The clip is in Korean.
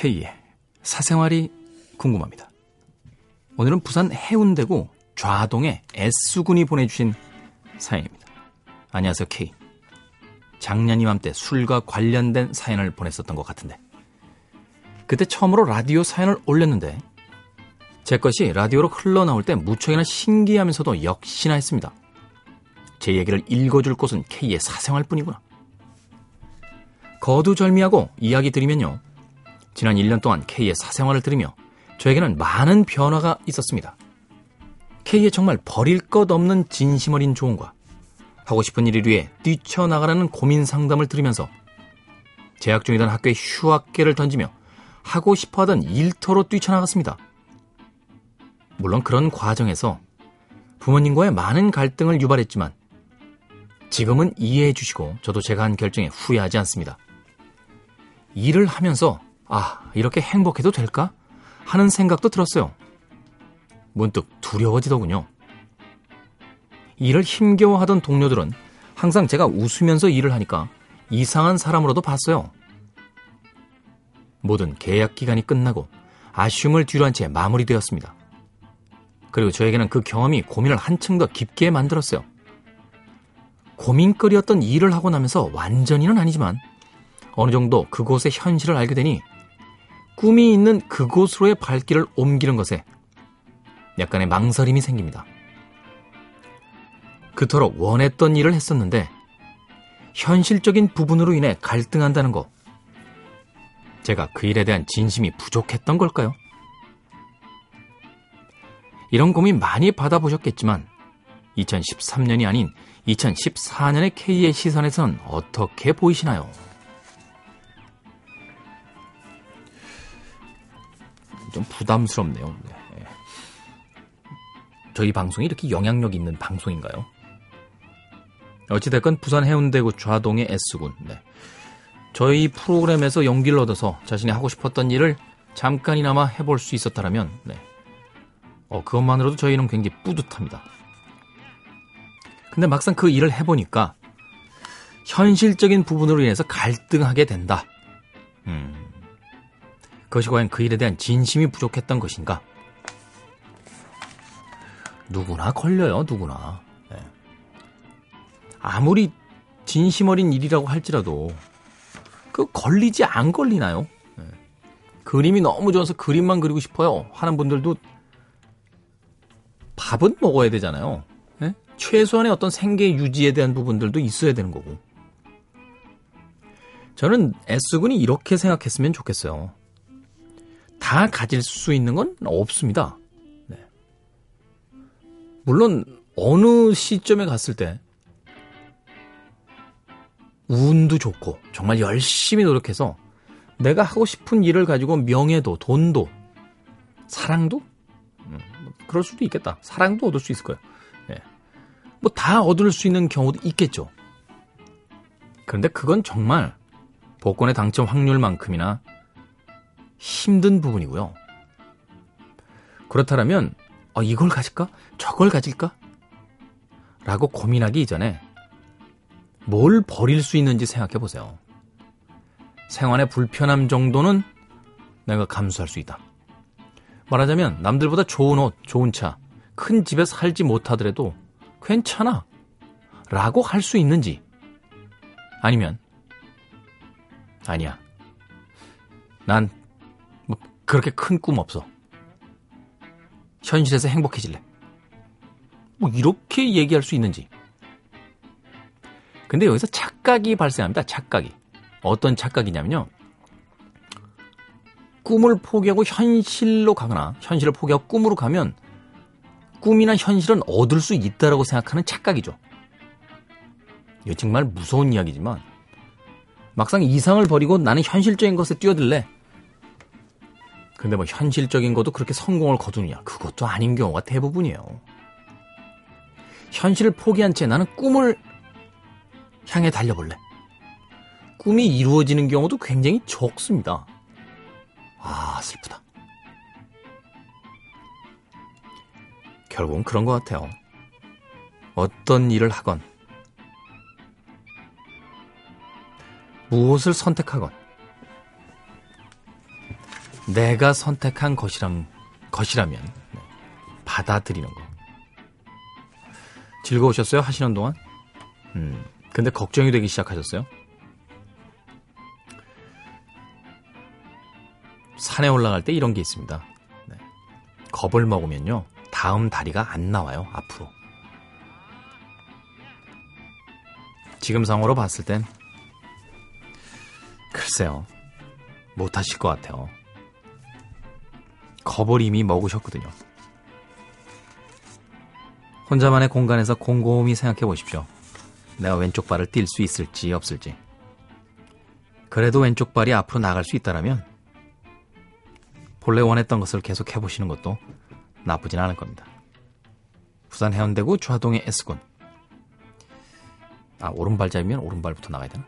K의 사생활이 궁금합니다. 오늘은 부산 해운대구 좌동의 S군이 보내주신 사연입니다. 안녕하세요, K. 작년 이맘때 술과 관련된 사연을 보냈었던 것 같은데. 그때 처음으로 라디오 사연을 올렸는데, 제 것이 라디오로 흘러나올 때 무척이나 신기하면서도 역시나 했습니다. 제 얘기를 읽어줄 곳은 K의 사생활 뿐이구나. 거두절미하고 이야기 드리면요. 지난 1년 동안 K의 사생활을 들으며 저에게는 많은 변화가 있었습니다. K의 정말 버릴 것 없는 진심 어린 조언과 하고 싶은 일을 위해 뛰쳐나가라는 고민 상담을 들으면서 재학 중이던 학교에 휴학계를 던지며 하고 싶어 하던 일터로 뛰쳐나갔습니다. 물론 그런 과정에서 부모님과의 많은 갈등을 유발했지만 지금은 이해해 주시고 저도 제가 한 결정에 후회하지 않습니다. 일을 하면서 아, 이렇게 행복해도 될까? 하는 생각도 들었어요. 문득 두려워지더군요. 일을 힘겨워하던 동료들은 항상 제가 웃으면서 일을 하니까 이상한 사람으로도 봤어요. 모든 계약 기간이 끝나고 아쉬움을 뒤로한 채 마무리되었습니다. 그리고 저에게는 그 경험이 고민을 한층 더 깊게 만들었어요. 고민거리였던 일을 하고 나면서 완전히는 아니지만 어느 정도 그곳의 현실을 알게 되니 꿈이 있는 그곳으로의 발길을 옮기는 것에 약간의 망설임이 생깁니다. 그토록 원했던 일을 했었는데 현실적인 부분으로 인해 갈등한다는 거. 제가 그 일에 대한 진심이 부족했던 걸까요? 이런 고민 많이 받아보셨겠지만 2013년이 아닌 2014년의 K의 시선에선 어떻게 보이시나요? 좀 부담스럽네요. 네. 저희 방송이 이렇게 영향력 있는 방송인가요? 어찌됐건 부산 해운대구 좌동의 S군. 네. 저희 프로그램에서 용기를 얻어서 자신이 하고 싶었던 일을 잠깐이나마 해볼 수 있었다면, 네. 어, 그것만으로도 저희는 굉장히 뿌듯합니다. 근데 막상 그 일을 해보니까 현실적인 부분으로 인해서 갈등하게 된다. 음. 그것이 과연 그 일에 대한 진심이 부족했던 것인가? 누구나 걸려요, 누구나. 네. 아무리 진심 어린 일이라고 할지라도 그 걸리지 안 걸리나요? 네. 그림이 너무 좋아서 그림만 그리고 싶어요 하는 분들도 밥은 먹어야 되잖아요. 네? 최소한의 어떤 생계 유지에 대한 부분들도 있어야 되는 거고. 저는 S군이 이렇게 생각했으면 좋겠어요. 다 가질 수 있는 건 없습니다. 네. 물론 어느 시점에 갔을 때 운도 좋고 정말 열심히 노력해서 내가 하고 싶은 일을 가지고 명예도 돈도 사랑도 음, 뭐 그럴 수도 있겠다. 사랑도 얻을 수 있을 거예요. 네. 뭐다 얻을 수 있는 경우도 있겠죠. 그런데 그건 정말 복권의 당첨 확률만큼이나 힘든 부분이고요. 그렇다면 어, 이걸 가질까? 저걸 가질까? 라고 고민하기 이전에 뭘 버릴 수 있는지 생각해 보세요. 생활의 불편함 정도는 내가 감수할 수 있다. 말하자면 남들보다 좋은 옷, 좋은 차, 큰 집에 살지 못하더라도 괜찮아. 라고 할 수 있는지 아니면 아니야. 난 그렇게 큰 꿈 없어. 현실에서 행복해질래. 뭐 이렇게 얘기할 수 있는지. 근데 여기서 착각이 발생합니다. 착각이. 어떤 착각이냐면요. 꿈을 포기하고 현실로 가거나 현실을 포기하고 꿈으로 가면 꿈이나 현실은 얻을 수 있다라고 생각하는 착각이죠. 이거 정말 무서운 이야기지만 막상 이상을 버리고 나는 현실적인 것에 뛰어들래. 근데 뭐 현실적인 것도 그렇게 성공을 거두느냐? 그것도 아닌 경우가 대부분이에요. 현실을 포기한 채 나는 꿈을 향해 달려볼래. 꿈이 이루어지는 경우도 굉장히 적습니다. 아, 슬프다. 결국은 그런 것 같아요. 어떤 일을 하건, 무엇을 선택하건, 내가 선택한 것이람, 것이라면 네, 받아들이는 거. 즐거우셨어요? 하시는 동안? 음, 근데 걱정이 되기 시작하셨어요? 산에 올라갈 때 이런 게 있습니다. 네. 겁을 먹으면요, 다음 다리가 안 나와요, 앞으로. 지금 상으로 봤을 땐, 글쎄요, 못하실 것 같아요. 이미 먹으셨거든요. 혼자만의 공간에서 곰곰이 생각해 보십시오. 내가 왼쪽 발을 뛸 수 있을지 없을지. 그래도 왼쪽 발이 앞으로 나갈 수 있다면 본래 원했던 것을 계속 해보시는 것도 나쁘진 않을 겁니다. 부산 해운대구 좌동의 S군. 아, 오른발잡이면 오른발부터 나가야 되나?